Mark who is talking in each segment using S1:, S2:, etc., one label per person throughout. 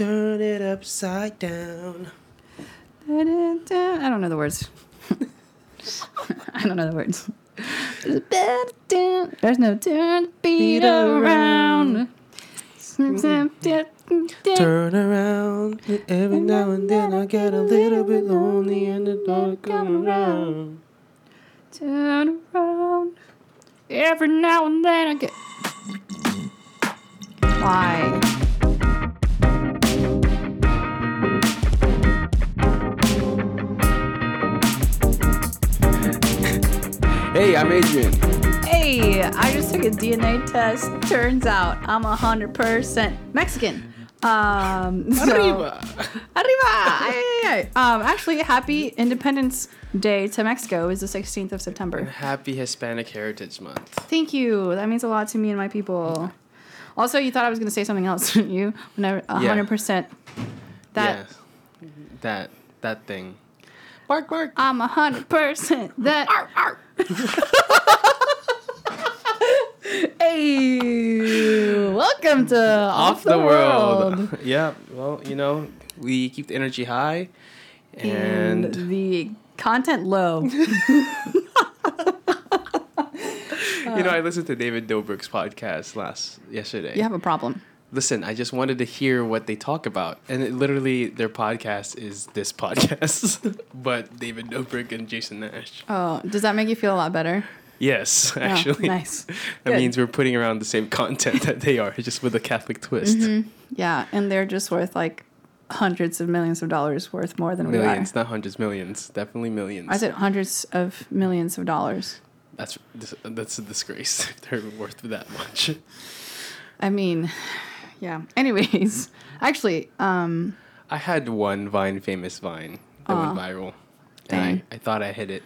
S1: Turn it upside down.
S2: I don't know the words. I don't know the words. There's no turn to beat around.
S1: Turn around. Every now and then I get a little bit lonely and the dark come around.
S2: Turn around. Every now and then I get. Why?
S1: Hey, I'm Adrian.
S2: Hey, I just took a DNA test. Turns out I'm a hundred percent Mexican. Um, so,
S1: Arriba.
S2: Arriba! Ay, ay, ay. Um, actually, happy Independence Day to Mexico is the 16th of September.
S1: Happy Hispanic Heritage Month.
S2: Thank you. That means a lot to me and my people. Also, you thought I was going to say something else, didn't you? When I, 100%. That
S1: yeah, that that thing. Bark, bark.
S2: I'm a 100% that. hey, welcome to Off, the, World.
S1: yeah. Well, you know, we keep the energy high,
S2: And,
S1: and,
S2: the content low.
S1: you know, I listened to David Dobrik's podcast last yesterday.
S2: you have a problem.
S1: Listen, I just wanted to hear what they talk about, and it, literally, their podcast is this podcast, but David Dobrik and Jason Nash.
S2: Oh, does that make you feel a lot better?
S1: Yes, actually.
S2: Oh, nice.
S1: That
S2: Good.
S1: means we're putting around the same content that they are, just with a Catholic twist.
S2: Mm-hmm. Yeah, and they're just worth like hundreds of millions of dollars worth more than
S1: Millions,
S2: we
S1: not hundreds, millions. Definitely millions.
S2: are. I said hundreds of millions of dollars.
S1: that's that's a disgrace. if They're worth that much.
S2: I mean, yeah. Anyways, actually, um,
S1: I had one Vine famous Vine that went viral,
S2: Dang.
S1: and I, I thought I hit it.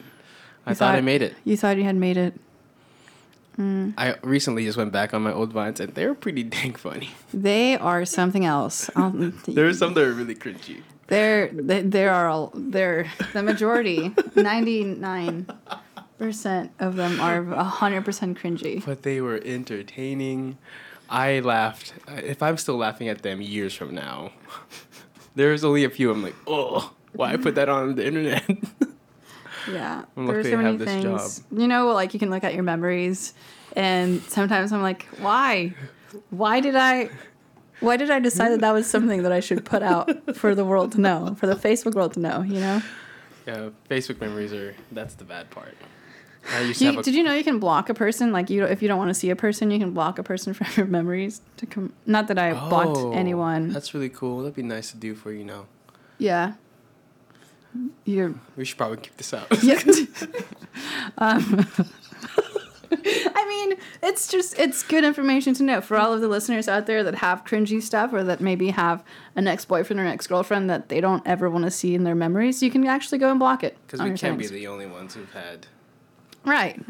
S1: I
S2: You
S1: thought, I made it.
S2: you thought you had made it.
S1: I recently just went back on my old vines, and they were pretty dang funny.
S2: They are something else.
S1: There were some that were really cringy.
S2: There, they, there are all- there. The majority, ninety nine percent of them are hundred percent cringy.
S1: but they were entertaining. I laughed. If I'm still laughing at them years from now, there's only a few. I'm like, oh, why I put that on the internet?
S2: Yeah,
S1: I'm
S2: there are so many things. You know, like you can look at your memories, and sometimes I'm like, why? Why did I? Why did I decide that that was something that I should put out for the world to know, for the Facebook world to know? You know,
S1: yeah, Facebook memories are. That's the bad part. I used to
S2: you,
S1: have a,
S2: did you know you can block a person? Like you, if you don't want to see a person, you can block a person from your memories to come. Not that I
S1: Oh,
S2: blocked anyone.
S1: That's really cool. That'd be nice to do for you now.
S2: Yeah. You're
S1: We should probably keep this out.
S2: Yeah. um, I mean, it's just it's good information to know for all of the listeners out there that have cringy stuff or that maybe have an ex-boyfriend or ex-girlfriend that they don't ever want to see in their memories. You can actually go and block it.
S1: Because we can't be the only ones who've had.
S2: Right.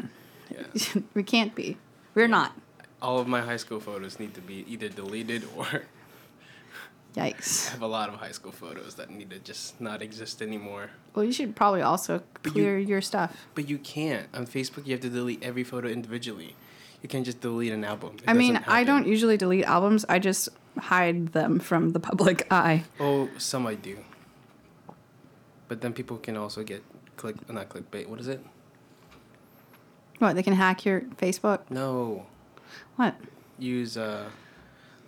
S1: Yeah.
S2: we can't be. We're not.
S1: All of my high school photos need to be either deleted or I
S2: Yikes.
S1: have a lot of high school photos that need to just not exist anymore.
S2: Well, you should probably also
S1: But you-
S2: clear your stuff.
S1: But you can't. On Facebook, you have to delete every photo individually. You can't just delete an album. It
S2: I mean, I don't usually delete albums. I just hide them from the public eye.
S1: Oh, some I do. But then people can also get click, not clickbait. What is it?
S2: What? They can hack your Facebook?
S1: No,
S2: What?
S1: use uh,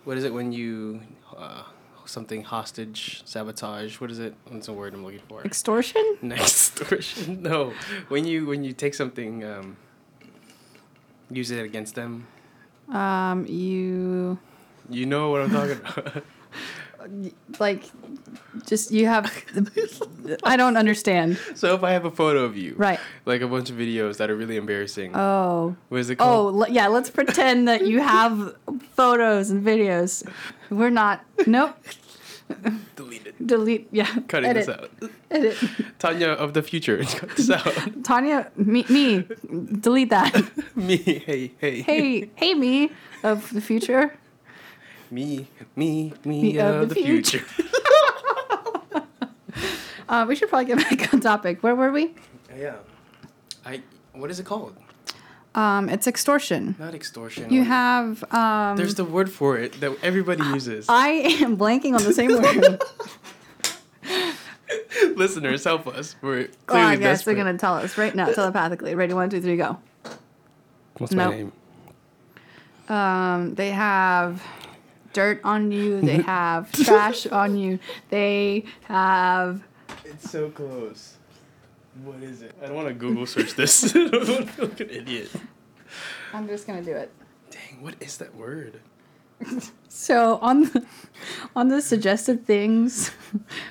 S1: what is it when you uh, something hostage sabotage? What is it? What's the word I'm looking for?
S2: Extortion?
S1: Extortion. No, when you when you take something, um, use it against them.
S2: Um, you
S1: You know what I'm talking about.
S2: Like just you have I don't understand.
S1: so if I have a photo of you,
S2: Right.
S1: like a bunch of videos that are really embarrassing,
S2: Oh.
S1: what is it
S2: Oh,
S1: called?
S2: le- yeah, let's pretend that you have photos and videos. We're not. Nope.
S1: Delete it.
S2: Delete. Yeah.
S1: Cutting
S2: edit,
S1: this out.
S2: Edit.
S1: Tanya of the future, cut this out.
S2: Tanya, me, me, delete that.
S1: me, hey, hey,
S2: Hey, hey, me of the future.
S1: Me, me, me,
S2: Me
S1: of, the, future.
S2: Uh, we should probably get back on topic. Where were we?
S1: yeah, I. What is it called?
S2: Um, it's extortion.
S1: Not extortion.
S2: You
S1: What-
S2: have um.
S1: There's the word for it that everybody uses.
S2: I am blanking on the same word.
S1: Listeners, help us. We're
S2: oh,
S1: clearly
S2: I guess
S1: desperate.
S2: they're gonna tell us right now, telepathically. Ready? One, two, three, go.
S1: What's
S2: Nope.
S1: my name?
S2: Um, they have dirt on you. They have trash on you. They have.
S1: It's so close. What is it? I don't want to Google search this. I don't want to feel like an idiot.
S2: I'm just gonna do it.
S1: Dang, what is that word?
S2: So on the, on the suggested things,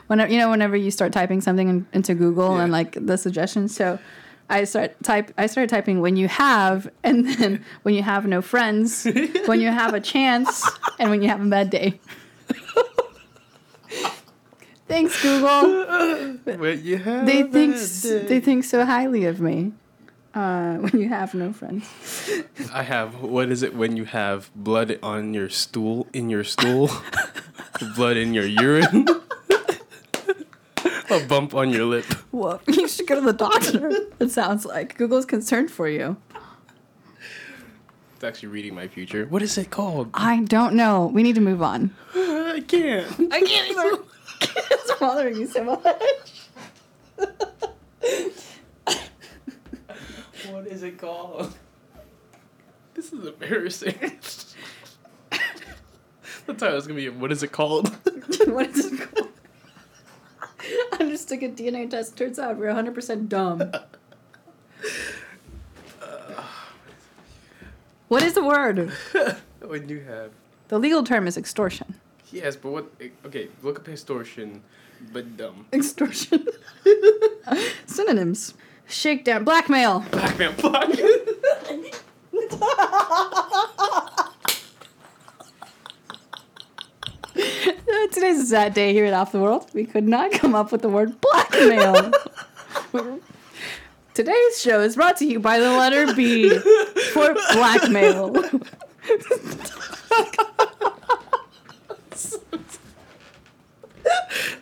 S2: whenever you know whenever you start typing something in, into Google and like the suggestions, so I start type I started typing when you have and then when you have no friends, when you have a chance, and when you have a bad day. Thanks Google.
S1: What you have?
S2: They think
S1: that
S2: s-
S1: day.
S2: they think so highly of me. Uh, when you have no friends.
S1: I have. What is it when you have blood on your stool? In your stool, blood in your urine, a bump on your lip.
S2: Whoa, you should go to the doctor. It sounds like Google's concerned for you.
S1: It's actually reading my future. What is it called?
S2: I don't know. We need to move on.
S1: I can't.
S2: I can't either. it's bothering you so much.
S1: What is it called? This is embarrassing. the title is gonna be "What is it called?"
S2: what is it called? I just took a DNA test. Turns out we're 100% dumb. What is the word?
S1: when you have
S2: The legal term is extortion.
S1: yes, but what? Okay, look up extortion, but dumb.
S2: Extortion. Synonyms. Shakedown. Blackmail.
S1: Blackmail. Black.
S2: Uh, Today's a sad day here at Off the World. We could not come up with the word blackmail. Today's show is brought to you by the letter B for blackmail.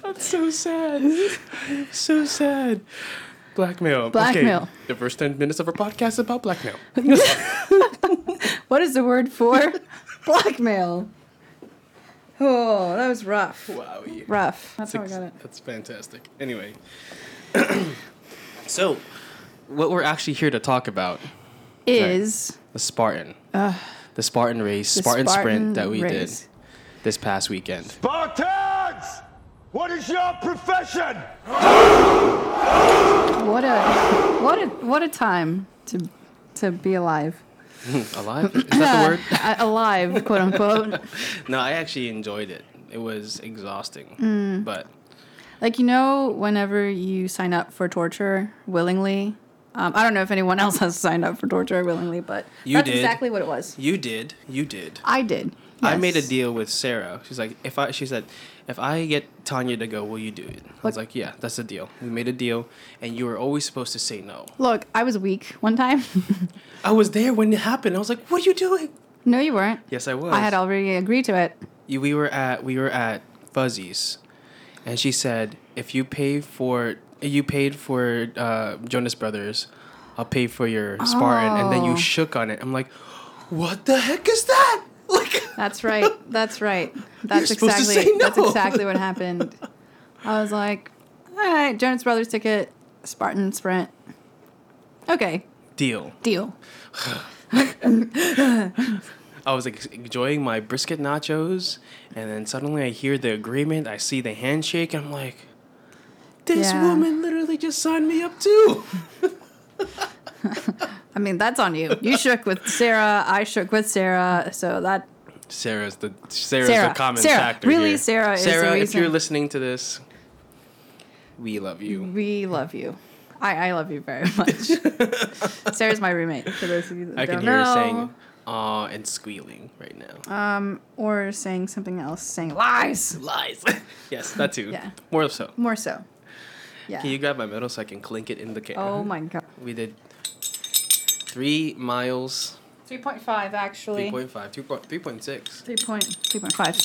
S1: That's so sad. so sad. Blackmail.
S2: Blackmail.
S1: Okay, the first ten minutes of our podcast is about blackmail.
S2: What is the word for blackmail? Oh, that was rough.
S1: Wowie.
S2: Rough. That's how I got it.
S1: That's fantastic. Anyway, so what we're actually here to talk about
S2: Is
S1: the Spartan,
S2: uh,
S1: the Spartan race,
S2: the
S1: Spartan, sprint that we
S2: race.
S1: did this past weekend.
S3: Spartans! What is your profession?
S2: What a what a what a time to to be alive.
S1: Alive? Is that the word?
S2: Alive, quote unquote.
S1: No, I actually enjoyed it. It was exhausting,
S2: Mm.
S1: but
S2: Like you know, whenever you sign up for torture willingly, um, I don't know if anyone else has signed up for torture willingly, but
S1: You
S2: that's
S1: did.
S2: exactly what it was.
S1: you did. You did.
S2: I did.
S1: I made a deal with Sarah. She's like, if I, she said, if I get Tanya to go, will you do it? I was like, yeah, that's the deal. We made a deal, and you were always supposed to say no.
S2: Look, I was weak one time.
S1: I was there when it happened. I was like, what are you doing?
S2: no, you weren't.
S1: Yes, I was.
S2: I had already agreed to it.
S1: You, we were at we were at Fuzzy's, and she said, if you pay for you paid for uh, Jonas Brothers, I'll pay for your Spartan, and then
S2: Oh.
S1: you shook on it. I'm like, what the heck is that? Like,
S2: That's right. That's right. That's
S1: supposed to
S2: exactly
S1: say
S2: that's exactly what happened. I was like, all right, Jonas Brothers ticket, Spartan Sprint. Okay,
S1: deal.
S2: deal.
S1: I was like enjoying my brisket nachos, and then suddenly I hear the agreement. I see the handshake, and I'm like, this
S2: Yeah.
S1: woman literally just signed me up too.
S2: I mean, that's on you. You shook with Sarah. I shook with Sarah. So that
S1: Sarah's the Sarah's
S2: Sarah.
S1: the common
S2: Sarah.
S1: factor
S2: Really,
S1: here.
S2: Sarah is the
S1: Sarah, if you're listening to this, we love you.
S2: we love you. I, I love you very much. Sarah's my roommate. For those of you that
S1: I
S2: don't
S1: can hear
S2: know.
S1: her saying "aw" and squealing right now.
S2: um, or saying something else, saying lies.
S1: Lies. yes, that too.
S2: Yeah.
S1: More so.
S2: More so. Yeah.
S1: Can you grab my medal so I can clink it in the camera?
S2: oh my god.
S1: We did three miles,
S2: Three point five actually.
S1: 3.5, 2 point- 3.6
S2: Three point three point five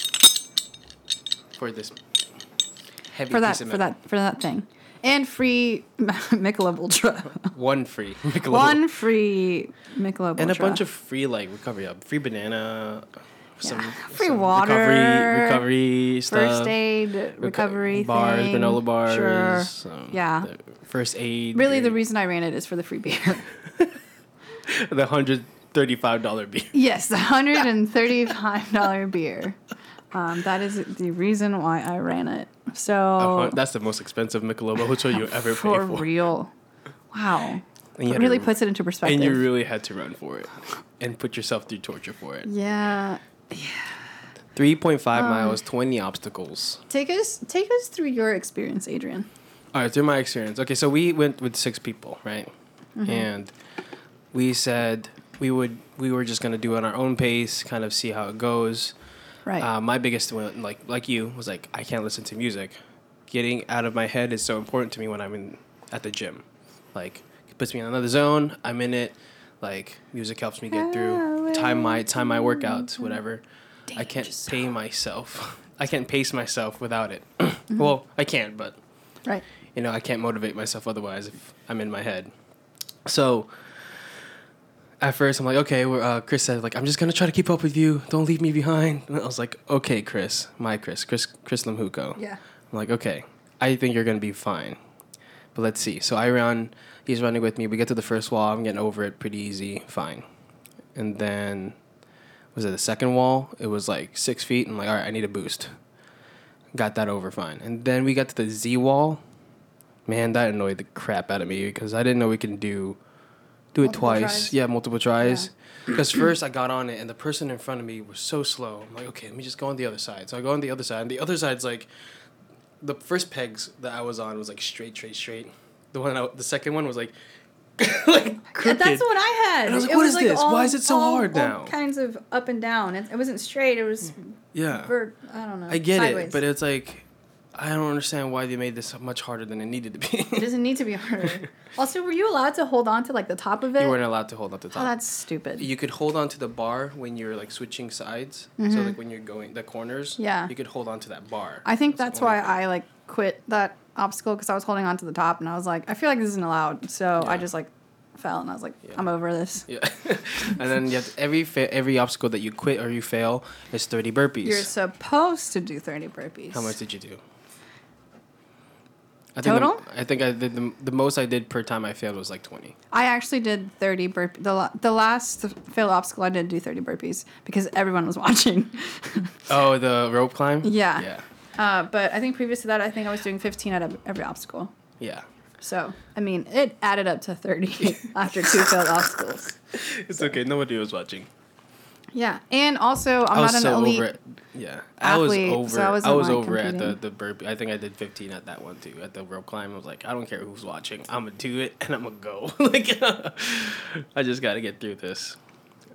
S1: for this heavy
S2: for that
S1: piece of
S2: for that for that thing. and free Michelob Ultra.
S1: One free Michelob.
S2: One free Michelob
S1: and a bunch of free like recovery, uh, free banana, some
S2: Free
S1: some
S2: water.
S1: recovery, recovery stuff,
S2: first aid
S1: reco-
S2: recovery
S1: bars,
S2: thing.
S1: granola bars,
S2: Sure.
S1: some-
S2: Yeah.
S1: first aid.
S2: Really, the reason I ran it is for the free beer.
S1: the hundred thirty-five dollar beer.
S2: yes, the hundred and thirty-five dollar beer. Um, that is the reason why I ran it. So
S1: hun- That's the most expensive Michelob Ultra you ever
S2: for
S1: paid for.
S2: real, wow, it really
S1: to-
S2: puts it into perspective.
S1: And you really had to run for it, and put yourself through torture for it.
S2: yeah,
S1: Three point five
S2: Um,
S1: miles, twenty obstacles.
S2: take us take us through your experience, Adrian.
S1: All right, through my experience. Okay, so we went with six people, right?
S2: Mm-hmm.
S1: And we said we would we were just gonna do it on our own pace, kind of see how it goes.
S2: Right.
S1: Uh, my biggest one, like like you, was like I can't listen to music. Getting out of my head is so important to me when I'm in at the gym. Like it puts me in another zone. I'm in it. Like music helps me get through time my time my workouts, whatever. I can't pay myself. I can't pace myself without it.
S2: Mm-hmm.
S1: well, I can't. but
S2: right.
S1: you know, I can't motivate myself otherwise if I'm in my head. So at first, I'm like, okay. Uh, Chris said, like, I'm just gonna try to keep up with you. Don't leave me behind. And I was like, okay, Chris, my Chris, Chris, Chris Lamhuko.
S2: Yeah.
S1: I'm like, okay, I think you're gonna be fine. But let's see. So I run. He's running with me. We get to the first wall. I'm getting over it pretty easy. Fine. And then was it the second wall? It was like six feet. I'm like, all right, I need a boost. Got that over fine. And then we got to the Z wall. Man, that annoyed the crap out of me because I didn't know we can do do it
S2: Multiple
S1: twice.
S2: tries.
S1: Yeah, multiple tries. Because first I got on it and the person in front of me was so slow. I'm like, okay, let me just go on the other side. So I go on the other side, and the other side's like the first pegs that I was on was like straight, straight, straight. The one, I, the second one was like, like crooked.
S2: that's what I had.
S1: And I was like,
S2: It
S1: what is this? Why is it so
S2: all-
S1: hard
S2: all
S1: now?
S2: kinds of up and down. It, it wasn't straight. It was
S1: yeah.
S2: vert. I don't know.
S1: I get
S2: sideways.
S1: it, but it's like I don't understand why they made this much harder than it needed to be.
S2: It doesn't need to be harder. also, were you allowed to hold on to like the top of it?
S1: you weren't allowed to hold on to the top.
S2: oh,
S1: top.
S2: that's stupid.
S1: you could hold on to the bar when you're like switching sides. So like when you're going the corners,
S2: Mm-hmm. Yeah.
S1: you could hold on to that bar.
S2: I think
S1: the
S2: that's why
S1: thing.
S2: I like quit that obstacle because I was holding on to the top and I was like, I feel like this isn't allowed. So I just like fell and I was like,
S1: Yeah.
S2: I'm over this.
S1: Yeah, and then yet every fa- every obstacle that you quit or you fail is thirty burpees.
S2: You're supposed to do 30 burpees.
S1: How much did you do? I think
S2: Total?
S1: the- I think I did the, the most I did per time I failed was like twenty.
S2: I actually did 30 burpees. The, the last failed obstacle, I didn't do 30 burpees because everyone was watching.
S1: Oh, the rope climb.
S2: Yeah.
S1: Yeah.
S2: Uh, but I think previous to that, I think I was doing 15 out of every obstacle.
S1: Yeah.
S2: So, I mean, it added up to 30 after two failed obstacles.
S1: It's okay. Nobody was watching.
S2: Yeah. And also, I'm
S1: was
S2: not an
S1: so
S2: elite.
S1: over it. Yeah, I was
S2: athlete,
S1: over.
S2: so I
S1: I, was over at the
S2: competing.
S1: the burpee. I think I did fifteen at that one too. At the rope climb, I was like, I don't care who's watching. I'm gonna do it and I'm gonna go. like, I just got to get through this.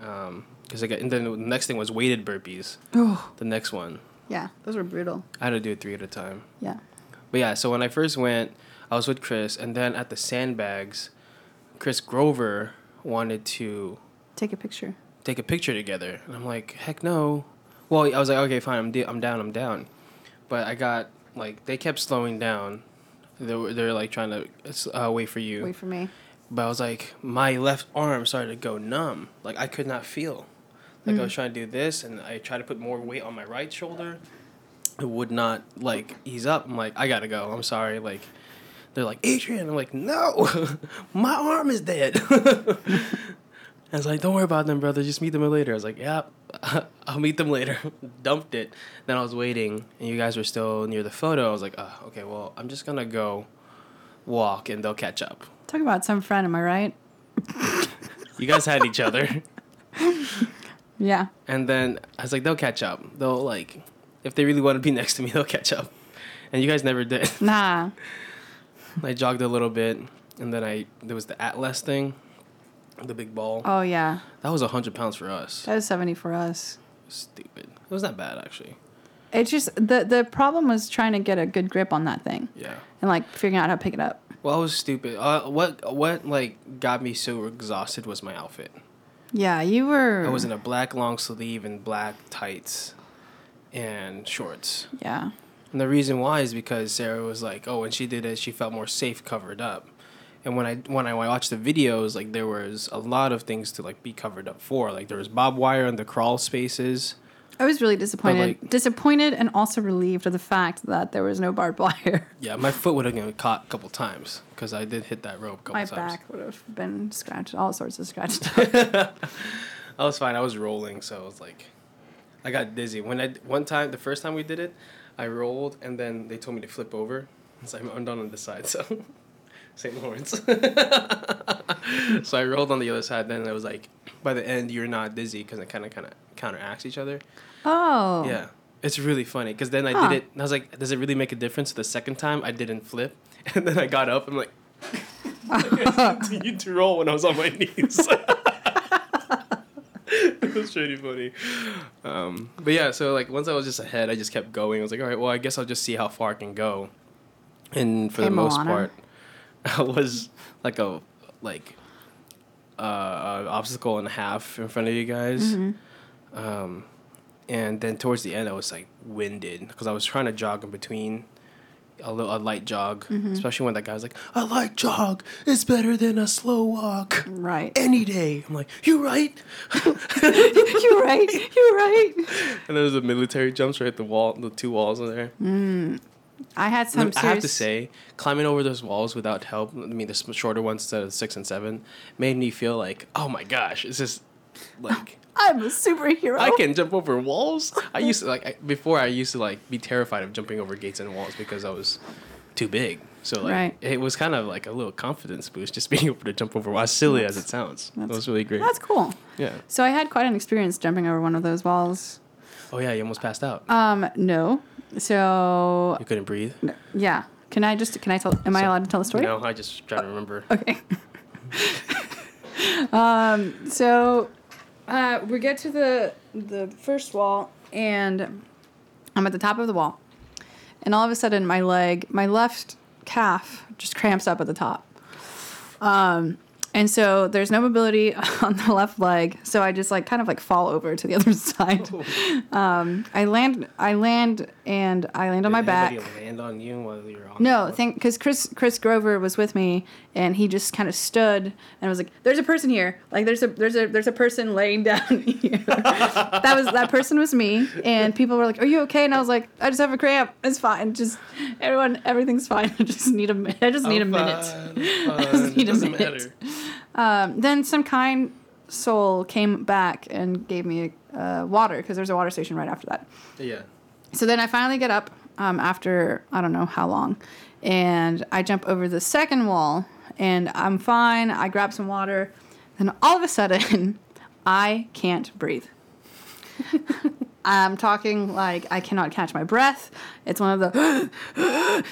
S1: Um, because I got, and then the next thing was weighted burpees.
S2: Oh,
S1: The next one,
S2: yeah. Those were brutal.
S1: I had to do it three at a time.
S2: Yeah.
S1: But yeah, so when I first went, I was with Chris, and then at the sandbags, Chris Grover wanted to
S2: Take a picture.
S1: Take a picture together. And I'm like, heck no. Well, I was like, okay, fine, I'm, de- I'm down, I'm down. But I got, like, they kept slowing down. They were, they're like trying to uh, wait for you.
S2: Wait for me.
S1: But I was like, my left arm started to go numb. Like, I could not feel. Like, I was trying to do this, and I tried to put more weight on my right shoulder. It would not, like, ease up. I'm like, I gotta go. I'm sorry. Like, they're like, Adrian. I'm like, no, my arm is dead. I was like, don't worry about them, brother. Just meet them later. I was like, yeah, I'll meet them later. Dumped it. Then I was waiting, and you guys were still near the photo. I was like, oh, okay, well, I'm just gonna go walk, and they'll catch up.
S2: Talk about some friend, am I right?
S1: You guys had each other.
S2: Yeah.
S1: And then I was like, they'll catch up. They'll, like, if they really want to be next to me, they'll catch up. And you guys never did.
S2: Nah.
S1: I jogged a little bit, and then I, there was the Atlas thing, the big ball.
S2: Oh, yeah.
S1: That was 100 pounds for us.
S2: That was 70 for us.
S1: Stupid. It was not bad, actually.
S2: It's just the the problem was trying to get a good grip on that thing
S1: Yeah.
S2: and like figuring out how to pick it up.
S1: Well, I was stupid. Uh, what, what, like, got me so exhausted was my outfit.
S2: Yeah, you were.
S1: I was in a black long sleeve and black tights and shorts.
S2: Yeah.
S1: And the reason why is because Sarah was like, oh, when she did it, she felt more safe covered up. And when I when I watched the videos, like there was a lot of things to like be covered up for. Like there was barbed wire in the crawl spaces.
S2: I was really disappointed.
S1: like-
S2: disappointed and also relieved of the fact that there was no barbed wire.
S1: Yeah, my foot would have been caught a couple times because I did hit that rope a couple
S2: My
S1: times.
S2: back would have been scratched, all sorts of scratched.
S1: I was fine. I was rolling, so it was like, I got dizzy. When I one time, the first time we did it, I rolled, and then they told me to flip over. So I'm, I'm done on this side, so St. Lawrence. so I rolled on the other side. Then it was like, by the end, you're not dizzy because it kind of kind of counteracts each other.
S2: oh.
S1: Yeah, it's really funny because then I
S2: Huh.
S1: did it. And I was like, does it really make a difference? The second time I didn't flip, and then I got up. I'm like. I continued to roll when I was on my knees. it was pretty funny. Um, but yeah, so like once I was just ahead, I just kept going. I was like, all right, well, I guess I'll just see how far I can go. And for
S2: Hey,
S1: the most
S2: Moana.
S1: part, I was like a like uh, a obstacle and a half in front of you guys. Um, and then towards the end, I was like winded because I was trying to jog in between a, little, a light jog, especially when that guy was like, "A light jog is better than a slow walk
S2: Right.
S1: any day." I'm like, "You right?"
S2: you're right. You're right.
S1: And then there's a military jumps right at the wall, the two walls in there.
S2: I had some
S1: I have to say, climbing over those walls without help, I mean, the shorter ones instead of six and seven, made me feel like, oh my gosh, it's just like
S2: I'm a superhero.
S1: I can jump over walls. I used to like I, before. I used to like be terrified of jumping over gates and walls because I was too big. So like
S2: Right.
S1: it was kind of like a little confidence boost just being able to jump over. As silly as it sounds, it was really great.
S2: That's cool.
S1: Yeah.
S2: So I had quite an experience jumping over one of those walls.
S1: Oh yeah, you almost passed out.
S2: Um, no. So
S1: you couldn't breathe.
S2: yeah. Can I just can I tell am I
S1: So-
S2: allowed to tell the story?
S1: No, I just try to remember.
S2: Okay. um, so uh, we get to the the first wall, and I'm at the top of the wall, and all of a sudden my leg, my left calf, just cramps up at the top. Um, and so there's no mobility on the left leg, so I just like kind of like fall over to the other side. Um, I land, I land, and I land on my back.
S1: land on you while you were on.
S2: No, think because Chris Chris Grover was with me, and he just kind of stood and was like, "There's a person here. Like there's a there's a there's a person laying down here." that was that person was me, and people were like, "Are you okay?" And I was like, "I just have a cramp. It's fine. Just everyone, everything's fine. I just need a mi- I just need a
S1: I'm
S2: minute."
S1: I'm
S2: just need a minute. Um, then some kind soul came back and gave me uh, water because there's a water station right after that.
S1: Yeah.
S2: So then I finally get up um, after I don't know how long, and I jump over the second wall, and I'm fine. I grab some water, then all of a sudden, I can't breathe. I'm talking like I cannot catch my breath. It's one of the,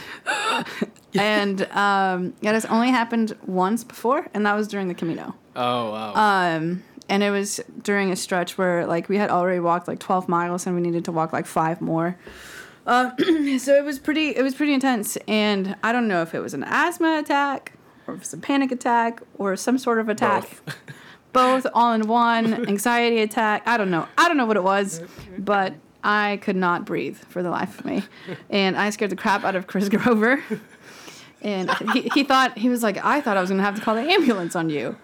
S2: and um, it has only happened once before, and that was during the Camino.
S1: Oh wow.
S2: Um, and it was during a stretch where like we had already walked like 12 miles and we needed to walk like five more. Uh, so it was pretty it was pretty intense and I don't know if it was an asthma attack or if it was a panic attack or some sort of attack.
S1: Both.
S2: Both all in one, anxiety attack. I don't know. I don't know what it was, but I could not breathe for the life of me. And I scared the crap out of Chris Grover. And he, he thought, he was like, I thought I was going to have to call the ambulance on you.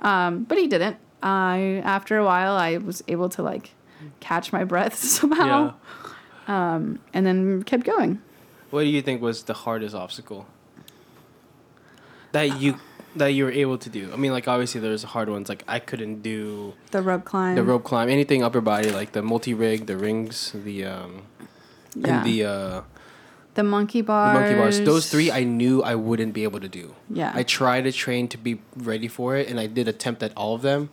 S2: Um, but he didn't. I after a while I was able to like catch my breath somehow,
S1: yeah.
S2: and then kept going.
S1: What do you think was the hardest obstacle that you that you were able to do? I mean, like obviously there's hard ones. Like I couldn't do
S2: The rope climb.
S1: the rope climb, anything upper body, like the multi rig, the rings, the um,
S2: yeah.
S1: and the uh,
S2: the monkey
S1: the
S2: bars.
S1: monkey bars. Those three I knew I wouldn't be able to do.
S2: Yeah.
S1: I tried to train to be ready for it, and I did attempt at all of them,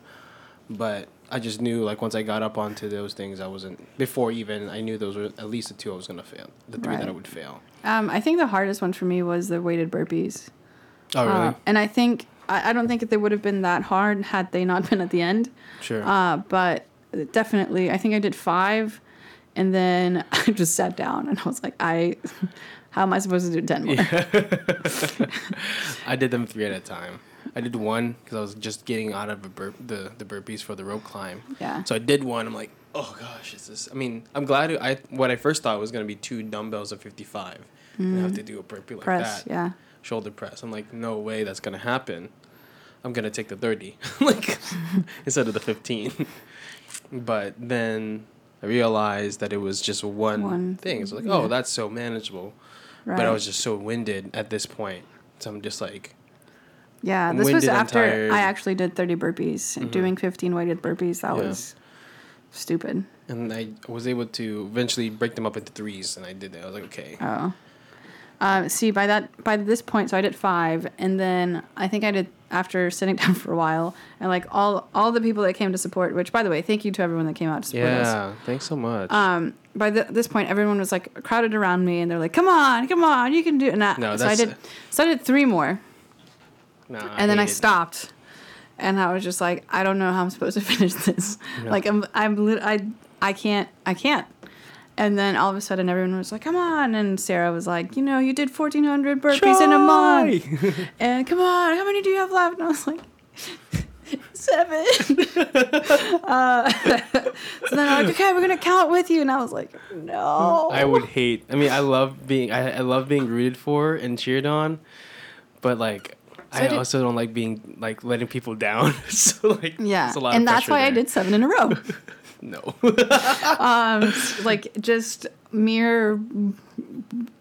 S1: but I just knew like once I got up onto those things, I wasn't. Before even I knew those were at least the two I was gonna fail. The three that I would fail.
S2: Um, I think the hardest one for me was the weighted burpees.
S1: Oh really?
S2: Uh, and I think I, I don't think that they would have been that hard had they not been at the end.
S1: sure.
S2: Uh, but definitely, I think I did five, and then I just sat down and I was like, I, how am I supposed to do ten more?
S1: I did them three at a time. I did one because I was just getting out of a burp, the the burpees for the rope climb.
S2: Yeah.
S1: So I did one. I'm like, oh gosh, is this? I mean, I'm glad I what I first thought was gonna be two dumbbells of 55 and have to do a burpee like
S2: Mm. Press,
S1: that,
S2: yeah.
S1: Shoulder press. I'm like, no way, that's gonna happen. I'm gonna take the 30, like instead of the 15. but then I realized that it was just one,
S2: One,
S1: thing. So like,
S2: yeah.
S1: oh, that's so manageable.
S2: Right.
S1: But I was just so winded at this point, so I'm just like,
S2: yeah, this was after.
S1: Mm-hmm.
S2: I actually did 30 burpees. Doing 15 weighted burpees, that
S1: Yeah.
S2: was stupid.
S1: and I was able to eventually break them up into threes, and I did that. I was like, okay.
S2: Oh. Uh, see, by that by this point, so I did five, and then I think I did after sitting down for a while, and like all all the people that came to support. Which, by the way, thank you to everyone that came out to support us.
S1: Yeah, thanks so much.
S2: Um, by the, this point, everyone was like crowded around me, and they're like, "Come on, come on, you can do it." And I,
S1: No,
S2: so I
S1: that's-
S2: did, so I did three more,
S1: Nah,
S2: and then I stopped, and I was just like, "I don't know how I'm supposed to finish this.
S1: No.
S2: Like, I'm, I'm, I, I can't, I can't." And then all of a sudden, everyone was like, "Come on!" And Sarah was like, "You know, you did 1,400 burpees in a month, and come on, how many do you have left?" And I was like. Seven. uh, so then I'm like, okay, we're gonna count with you, and I was like, no.
S1: I would hate. I mean, I love being. I, I love being rooted for and cheered on, but like,
S2: So
S1: I
S2: did-
S1: also don't like being like letting people down. so like,
S2: Yeah,
S1: it's a lot
S2: and that's why I did seven in a row.
S1: No.
S2: um, like just mere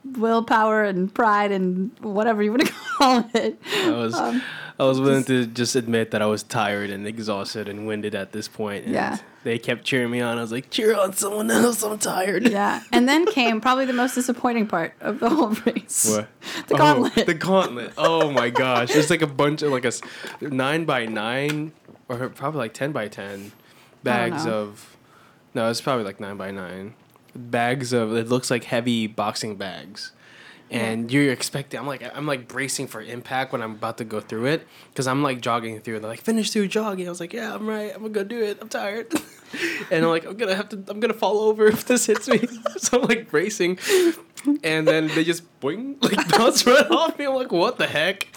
S2: willpower and pride and whatever you want to call it.
S1: I was.
S2: Um,
S1: I was willing to just admit that I was tired and exhausted and winded at this point. And
S2: Yeah.
S1: They kept cheering me on. I was like, cheer on someone else. I'm tired.
S2: Yeah, and then came probably the most disappointing part of the whole race.
S1: What?
S2: The
S1: Oh,
S2: gauntlet.
S1: the gauntlet. Oh my gosh. It's like a bunch of like a nine by nine or probably like ten by ten bags of no, it's probably like nine by nine. Bags of it looks like heavy boxing bags. And you're expecting I'm like I'm like bracing for impact when I'm about to go through it because I'm like jogging through and they're like finish through jogging. I was like, Yeah, I'm right, I'm gonna go do it. I'm tired. and I'm like, I'm gonna have to I'm gonna fall over if this hits me. so I'm like bracing and then they just boing, like bounce right off me. I'm like, what the heck?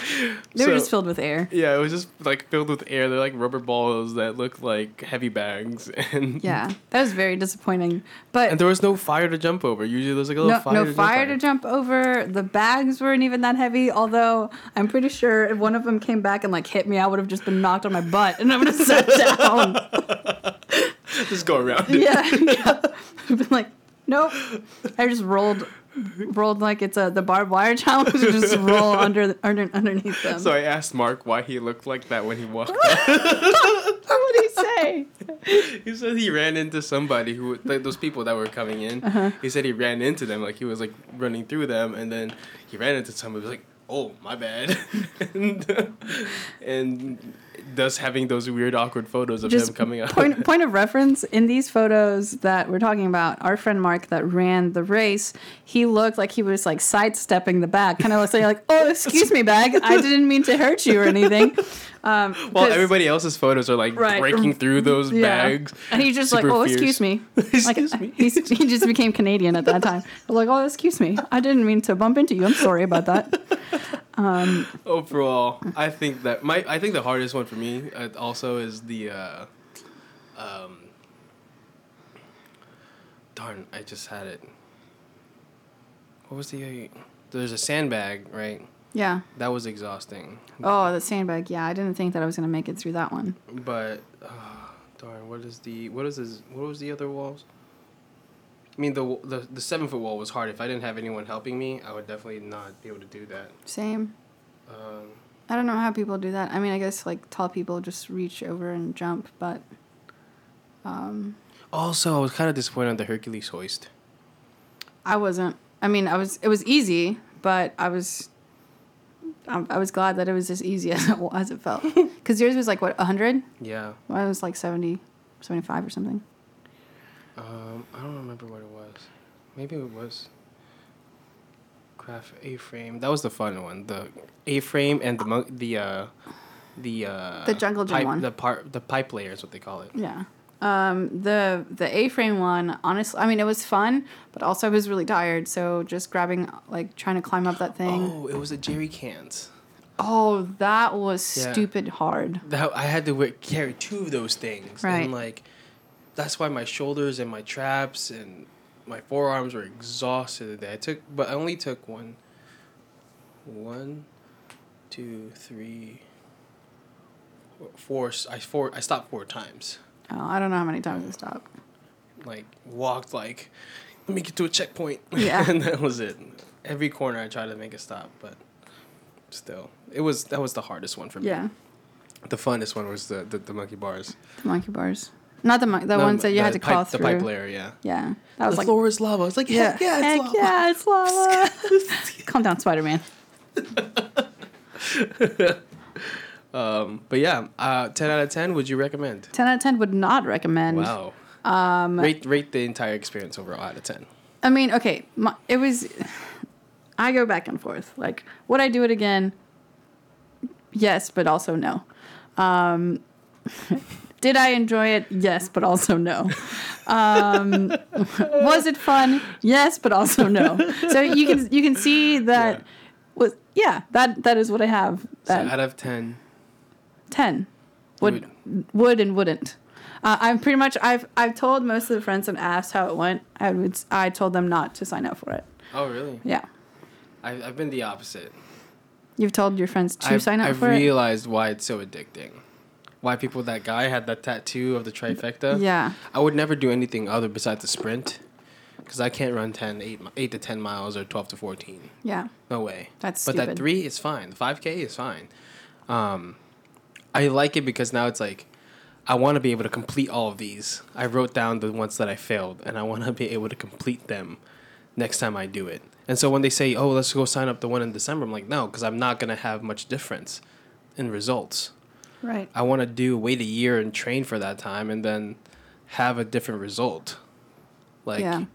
S2: They were just filled with air.
S1: Yeah, it was just like filled with air. They're like rubber balls that look like heavy bags, and
S2: Yeah, that was very disappointing. But
S1: and there was no fire to jump over. Usually there's like a little
S2: no,
S1: fire.
S2: no
S1: to jump
S2: fire
S1: over.
S2: to jump over. The bags weren't even that heavy. Although I'm pretty sure if one of them came back and like hit me, I would have just been knocked on my butt and I would have sat down.
S1: Just go around. it.
S2: yeah, yeah. I've been like, nope. I just rolled, rolled like it's a the barbed wire challenge. just roll under, under underneath them.
S1: So I asked Mark why he looked like that when he walked. out.
S2: what did he say?
S1: he said he ran into somebody who like those people that were coming in.
S2: Uh-huh.
S1: He said he ran into them like he was like running through them, and then he ran into somebody. He was like, "Oh, my bad," and, and thus having those weird awkward photos of him
S2: Just
S1: coming up
S2: point point of reference in these photos that we're talking about. Our friend Mark that ran the race, he looked like he was like sidestepping the bag, kind of like like, oh, excuse me, bag. I didn't mean to hurt you or anything. Um,
S1: Well,
S2: 'cause-
S1: everybody else's photos are like
S2: Right.
S1: breaking through those
S2: Yeah.
S1: bags.
S2: And he's just like, oh,
S1: fierce.
S2: excuse me.
S1: Excuse
S2: like,
S1: me.
S2: He's, he just became Canadian at that time. like, oh, excuse me. I didn't mean to bump into you. I'm sorry about that.
S1: Overall, I think that my I think the hardest one for me uh, also is the. Uh, um, darn, I just had it. What was the? There's a sandbag, right?
S2: Yeah.
S1: That was exhausting.
S2: Oh, the sandbag. Yeah, I didn't think that I was gonna make it through that one.
S1: But uh, darn, what is the what is this? What was the other walls? I mean, the the the seven foot wall was hard. If I didn't have anyone helping me, I would definitely not be able to do that.
S2: Same.
S1: Um,
S2: I don't know how people do that. I mean, I guess like tall people just reach over and jump, but um,
S1: also, I was kind of disappointed on the Hercules hoist.
S2: I wasn't. I mean, I was. It was easy, but I was. I, I was glad that it was as easy as it, as it felt. Because yours was like what hundred.
S1: Yeah.
S2: Mine was like 70, 75 or something.
S1: Um, I don't remember what it was. Maybe it was craft A frame. That was the fun one. The A frame and the mon- the uh, the uh,
S2: The jungle gym
S1: pipe,
S2: one.
S1: The part the pipe layer is what they call it.
S2: Yeah. Um, the the A frame one, honestly, I mean, it was fun, but also I was really tired. So just grabbing, like, trying to climb up that thing.
S1: Oh, it was the jerry cans.
S2: Oh, that was
S1: Yeah.
S2: stupid hard.
S1: That I had to carry two of those things.
S2: Right.
S1: And like, that's why my shoulders and my traps and my forearms were exhausted today. I took, but I only took one, one, two, three, four. I four. I stopped four times.
S2: Oh, I don't know how many times I stopped.
S1: Like walked like, let me get to a checkpoint.
S2: Yeah.
S1: and that was it. Every corner I tried to make a stop, but still, it was that was the hardest one for me.
S2: Yeah,
S1: The funnest one was the the, the monkey bars.
S2: the monkey bars. Not the mon- the
S1: No,
S2: ones that you had to
S1: pipe,
S2: crawl through.
S1: The pipe layer, yeah.
S2: Yeah, that was
S1: the
S2: like
S1: floor is lava. It's like yeah, yeah, it's lava.
S2: yeah, it's lava. Calm down, Spider Man.
S1: Um, but yeah, uh, ten out of ten. Would you recommend?
S2: Ten out of ten would not recommend.
S1: Wow. Um, rate rate the entire experience overall out of ten.
S2: I mean, okay, my, it was. I go back and forth. Like, would I do it again? Yes, but also no. Um, did I enjoy it? Yes, but also no. Um, was it fun? Yes, but also no. So you can you can see that
S1: Yeah.
S2: was yeah that that is what I have.
S1: So out of ten,
S2: ten would would and wouldn't. Uh, I'm pretty much I've I've told most of the friends and asked how it went. I would I told them not to sign up for it.
S1: oh really?
S2: Yeah.
S1: I, I've been the opposite.
S2: You've told your friends to
S1: I've,
S2: sign up
S1: I've
S2: for it.
S1: I've realized why it's so addicting. Why people that guy had that tattoo of the trifecta.
S2: Yeah.
S1: I would never do anything other besides the sprint, because I can't run 10, 8, 8 to ten miles or twelve to fourteen.
S2: Yeah.
S1: No way.
S2: That's
S1: But that three is fine. The five k is fine. Um, I like it because now it's like I want to be able to complete all of these. I wrote down the ones that I failed, and I want to be able to complete them next time I do it. And so when they say, "Oh, let's go sign up the one in December," I'm like, "No," because I'm not gonna have much difference in results.
S2: Right.
S1: I want to do wait a year and train for that time, and then have a different result. Like,
S2: yeah.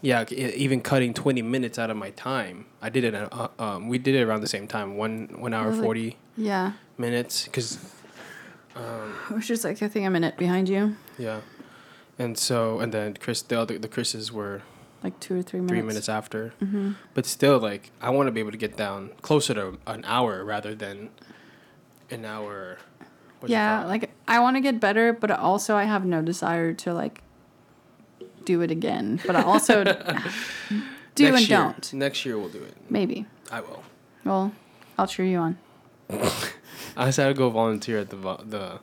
S1: yeah, even cutting twenty minutes out of my time. I did it. Uh, um, we did it around the same time. One one hour
S2: Really?
S1: forty
S2: Yeah.
S1: minutes. Because
S2: It was just like I think a minute behind you,
S1: yeah, and so and then Chris the other the Chris's were
S2: like two or three minutes.
S1: three minutes after.
S2: Mm-hmm.
S1: But still, like I want to be able to get down closer to an hour rather than an hour.
S2: Yeah, like I want to get better, but also I have no desire to like do it again. But I also do
S1: Next
S2: and
S1: year-
S2: don't.
S1: Next year we'll do it.
S2: Maybe.
S1: I will.
S2: Well, I'll cheer you on.
S1: I decided to go volunteer at the vo- the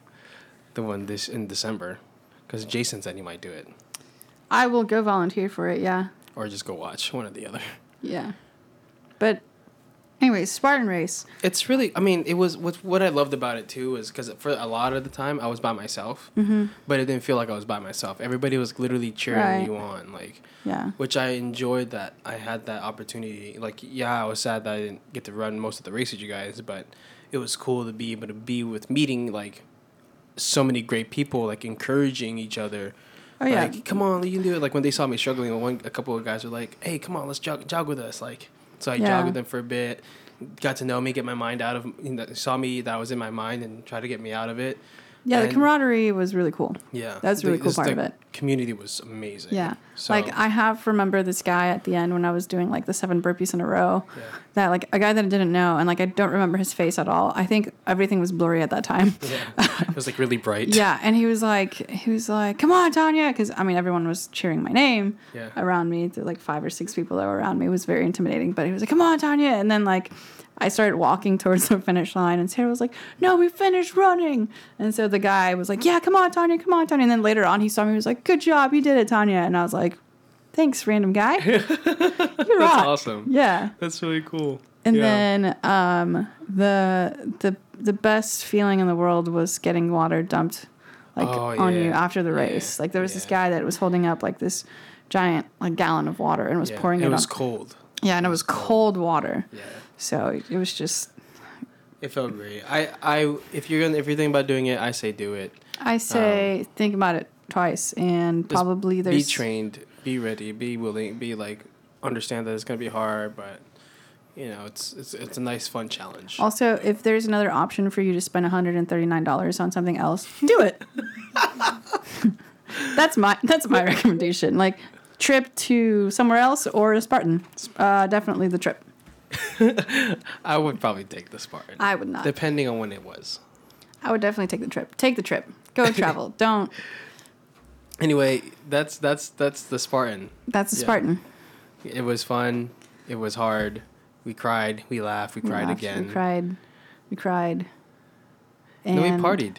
S1: the one this in December because Jason said he might do it
S2: I will go volunteer for it. Yeah.
S1: or just go watch one or the other.
S2: Yeah. But, anyways, Spartan race.
S1: It's really, I mean, it was what what I loved about it too is because for a lot of the time I was by myself, mm-hmm. but it didn't feel like I was by myself. Everybody was literally cheering
S2: Right.
S1: you on, like,
S2: Yeah.
S1: which I enjoyed that I had that opportunity. Like, yeah, I was sad that I didn't get to run most of the race with you guys, but it was cool to be able to be with meeting like so many great people, like encouraging each other.
S2: Oh, yeah.
S1: Like, come on, you can do it. Like when they saw me struggling, one a couple of guys were like, "Hey, come on, let's jog, jog with us." Like, so I
S2: Yeah.
S1: jogged with them for a bit, got to know me, get my mind out of. You know, saw me that I was in my mind and tried to get me out of it.
S2: Yeah, the camaraderie was really cool.
S1: Yeah,
S2: That's a really cool
S1: just
S2: part
S1: the
S2: of it.
S1: Community was amazing.
S2: Yeah.
S1: So,
S2: Like I have remember this guy at the end when I was doing like the seven burpees in a row.
S1: Yeah.
S2: That like a guy that I didn't know and like I don't remember his face at all. I think everything was blurry at that time.
S1: yeah, it was like really bright.
S2: Yeah, and he was like, he was like, "Come on, Tanya," because I mean, everyone was cheering my name
S1: Yeah.
S2: around me. There like five or six people that were around me. It was very intimidating. But he was like, "Come on, Tanya," and then like, I started walking towards the finish line, and Sarah was like, "No, we finished running." And so the guy was like, "Yeah, come on, Tanya, come on, Tanya." And then later on, he saw me. He was like, "Good job, you did it, Tanya." And I was like, "Thanks, random guy. You're
S1: That's
S2: rock."
S1: awesome.
S2: Yeah.
S1: That's really cool.
S2: And
S1: Yeah.
S2: then um, the the the best feeling in the world was getting water dumped like
S1: Oh,
S2: on you after the
S1: Yeah.
S2: race. Like there was this guy that was holding up like this giant like gallon of water and was
S1: Yeah.
S2: pouring it,
S1: it was
S2: on.
S1: cold.
S2: Yeah, and it was cold water.
S1: Yeah.
S2: So it was just
S1: It felt great. I, I, if you're gonna, if you're thinking about doing it, I say do it.
S2: I say think about it twice and probably there's.
S1: Be trained, be ready, be willing, be like, understand that it's gonna be hard, but you know, it's it's it's a nice fun challenge.
S2: also if there's another option for you to spend $139 on something else, do it. that's my that's my recommendation. Like trip to somewhere else or a Spartan. Uh, definitely the trip.
S1: I would probably take the Spartan,
S2: I would not.
S1: depending on when it was.
S2: I would definitely take the trip. Take the trip. Go travel. Don't
S1: Anyway, that's that's that's the Spartan.
S2: That's the
S1: Yeah.
S2: Spartan.
S1: It was fun. It was hard. We cried. We laughed. We
S2: We
S1: cried
S2: laughed,
S1: again.
S2: We cried. We cried.
S1: And then we partied.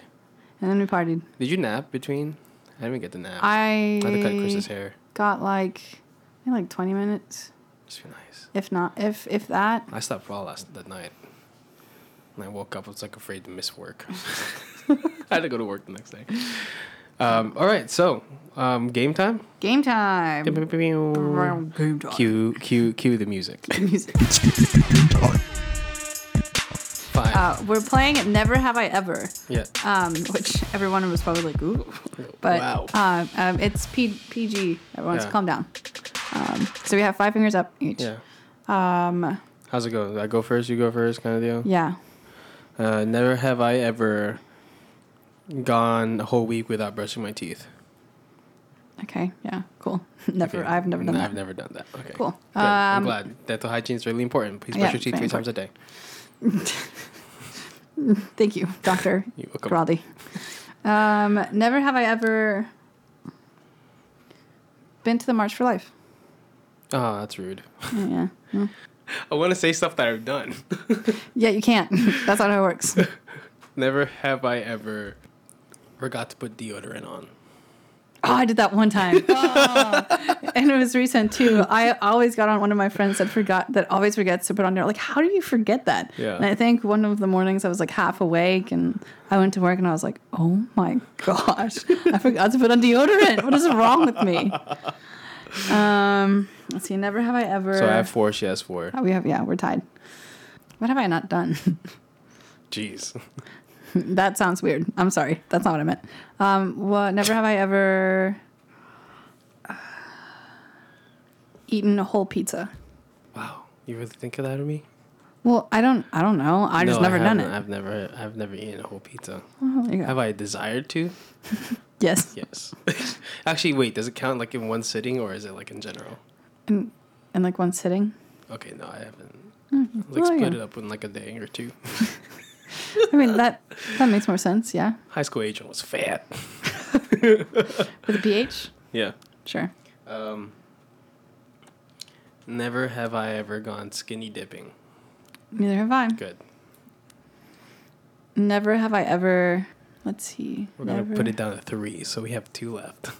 S2: And then we partied.
S1: Did you nap between? I didn't get the nap.
S2: I
S1: I had to cut Chris's hair.
S2: got like, I think like twenty minutes,
S1: Just be nice.
S2: if not, if if that.
S1: I slept well last that night. And I woke up. I was like afraid to miss work. I had to go to work the next day. Um, all right, so um, game time.
S2: Game time.
S1: Cue,
S2: Game time.
S1: cue, cue the music.
S2: Music.
S1: Five.
S2: Uh, we're playing Never Have I Ever,
S1: yeah.
S2: um, which everyone was probably like, ooh. But
S1: wow.
S2: uh, um, it's P- PG. Everyone's
S1: Yeah.
S2: calm down. Um, so we have five fingers up each.
S1: yeah.
S2: Um,
S1: How's it go? I go first. You go first, kind of deal.
S2: yeah.
S1: Uh, never have I ever gone a whole week without brushing my teeth.
S2: Okay. Yeah. Cool. never.
S1: Okay.
S2: I've never done
S1: No,
S2: that.
S1: I've never done that. Okay.
S2: Cool.
S1: Good. I'm
S2: Um,
S1: glad. Dental hygiene is really important. Please
S2: yeah,
S1: brush your teeth three times a day.
S2: Thank you, Doctor
S1: You're welcome.
S2: Grady. Um, never have I ever been to the March for Life.
S1: Oh, that's rude.
S2: Yeah. Yeah.
S1: I want to say stuff that I've done.
S2: Yeah, you can't. That's not how it works.
S1: Never have I ever forgot to put deodorant on.
S2: Oh, I did that one time. Oh. and it was recent too. I always got on one of my friends that forgot that always forgets to put on there. Like, how do you forget that?
S1: Yeah.
S2: And I think one of the mornings I was like half awake and I went to work and I was like, oh my gosh, I forgot to put on deodorant. What is wrong with me? Um, let's see. Never have I ever.
S1: So I have four. She has four.
S2: Oh, we have yeah, we're tied. What have I not done?
S1: Jeez.
S2: that sounds weird. I'm sorry. That's not what I meant. Um, what? Never have I ever uh, eaten a whole pizza.
S1: Wow. You really think of that of me?
S2: Well, I don't. I don't know. I just
S1: No,
S2: never done it.
S1: I've never. I've never eaten a whole pizza.
S2: Oh, there you go.
S1: Have I desired to?
S2: yes.
S1: Yes. Actually, wait. Does it count like in one sitting or is it like in general?
S2: In, in like one sitting.
S1: Okay, no, I haven't. Like
S2: well,
S1: split
S2: yeah.
S1: it up in like a day or two.
S2: I mean that that makes more sense. Yeah.
S1: High school agent was fat.
S2: With a pH.
S1: Yeah.
S2: Sure.
S1: Um. Never have I ever gone skinny dipping.
S2: Neither have I.
S1: Good.
S2: Never have I ever. Let's see.
S1: We're gonna put it down to three, so we have two left.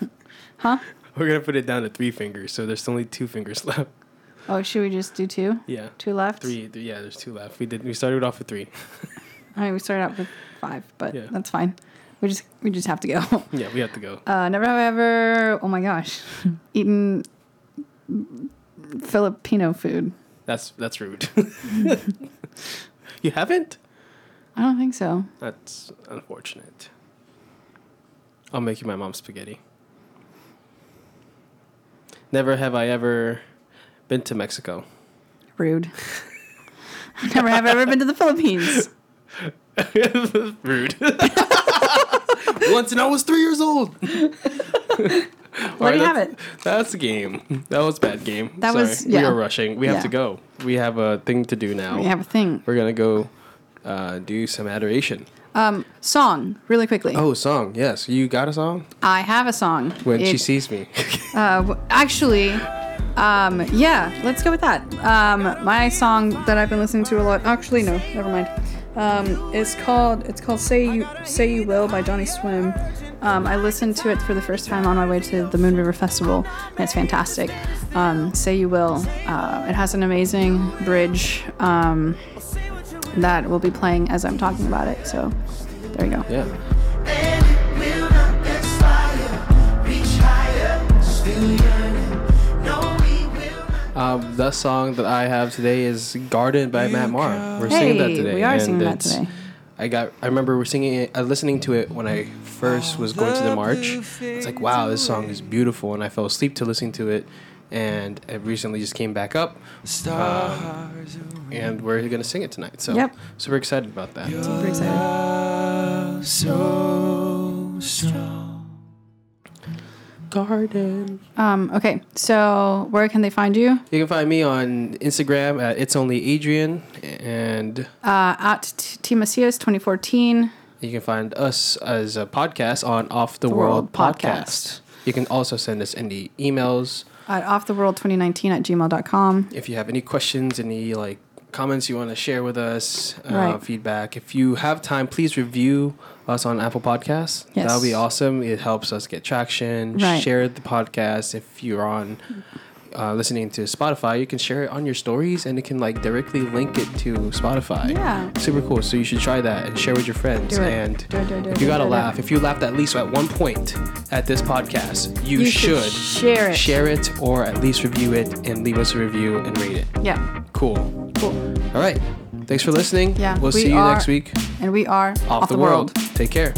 S2: Huh?
S1: We're gonna put it down to three fingers, so there's only two fingers left.
S2: Oh, should we just do two?
S1: Yeah.
S2: Two left.
S1: Three. th- Yeah, there's two left. We did. We started off with three.
S2: I mean, we started out with five, but
S1: Yeah.
S2: that's fine. We just we just have to go.
S1: Yeah, we have to go.
S2: Uh, never have I ever. Oh my gosh, eaten Filipino food.
S1: That's that's rude. you haven't?
S2: I don't think so.
S1: That's unfortunate. I'll make you my mom's spaghetti. Never have I ever been to Mexico.
S2: Rude. never have I ever been to the Philippines.
S1: Rude. Once and I was three years old.
S2: There you have it.
S1: That's a game. That was a bad game.
S2: That
S1: Sorry.
S2: was-
S1: we are rushing. We have
S2: Yeah.
S1: to go. We have a thing to do now.
S2: We have a thing.
S1: We're gonna go uh, do some adoration.
S2: Um, song, really quickly.
S1: Oh, song. Yes, you got a song.
S2: I have a song.
S1: When she sees me.
S2: Uh, w- actually, um, yeah, let's go with that. Um, my song that I've been listening to a lot. Actually, no, never mind. Um, it's called it's called "Say You Say You Will" by Johnny Swim. Um, I listened to it for the first time on my way to the Moon River Festival, and it's fantastic. Um, "Say You Will." Uh, it has an amazing bridge um, that will be playing as I'm talking about it. So there you go.
S1: yeah.
S4: will not expire. Reach higher, still yearning. No, we will not.
S1: Um, the song that I have today is "Garden" by Matt Maher. We're singing that
S2: Hey,
S1: today.
S2: we are singing that today.
S1: I got. I remember we're singing it, uh, listening to it when I first was going to the march. It's like, wow, this song is beautiful, and I fell asleep to listening to it, and it recently just came back up,
S4: Stars
S1: and we're gonna sing it tonight. So,
S2: Yep.
S1: super excited about that.
S2: Super excited.
S4: are so strong.
S1: Garden.
S2: Um, okay, so where can they find you?
S1: You can find me on Instagram at it's only Adrian, and
S2: Uh, at T Macias 2014.
S1: You can find us as a podcast on Off the,
S2: The
S1: World,
S2: World
S1: podcast.
S2: Podcast.
S1: You can also send us any emails
S2: At offtheworld2019 at gmail.com.
S1: if you have any questions, any like comments you want to share with us, uh,
S2: Right.
S1: feedback. If you have time, please review us on Apple Podcasts.
S2: Yes.
S1: That would be awesome. It helps us get traction.
S2: Right.
S1: Share the podcast. If you're on uh, listening to Spotify, you can share it on your stories and it can like directly link it to Spotify.
S2: Yeah.
S1: Super cool. So you should try that and share with your friends.
S2: Do it.
S1: And
S2: Do it, do it, do it,
S1: if you got to laugh, if you laughed at least at one point at this podcast, you,
S2: You should
S1: should,
S2: share it.
S1: share it or at least review it and leave us a review and rate it.
S2: Yeah.
S1: Cool.
S2: Cool.
S1: All right. Thanks for listening.
S2: Yeah,
S1: We'll
S2: we
S1: see you
S2: are
S1: next week.
S2: And we are
S1: Off, the, world. Take care.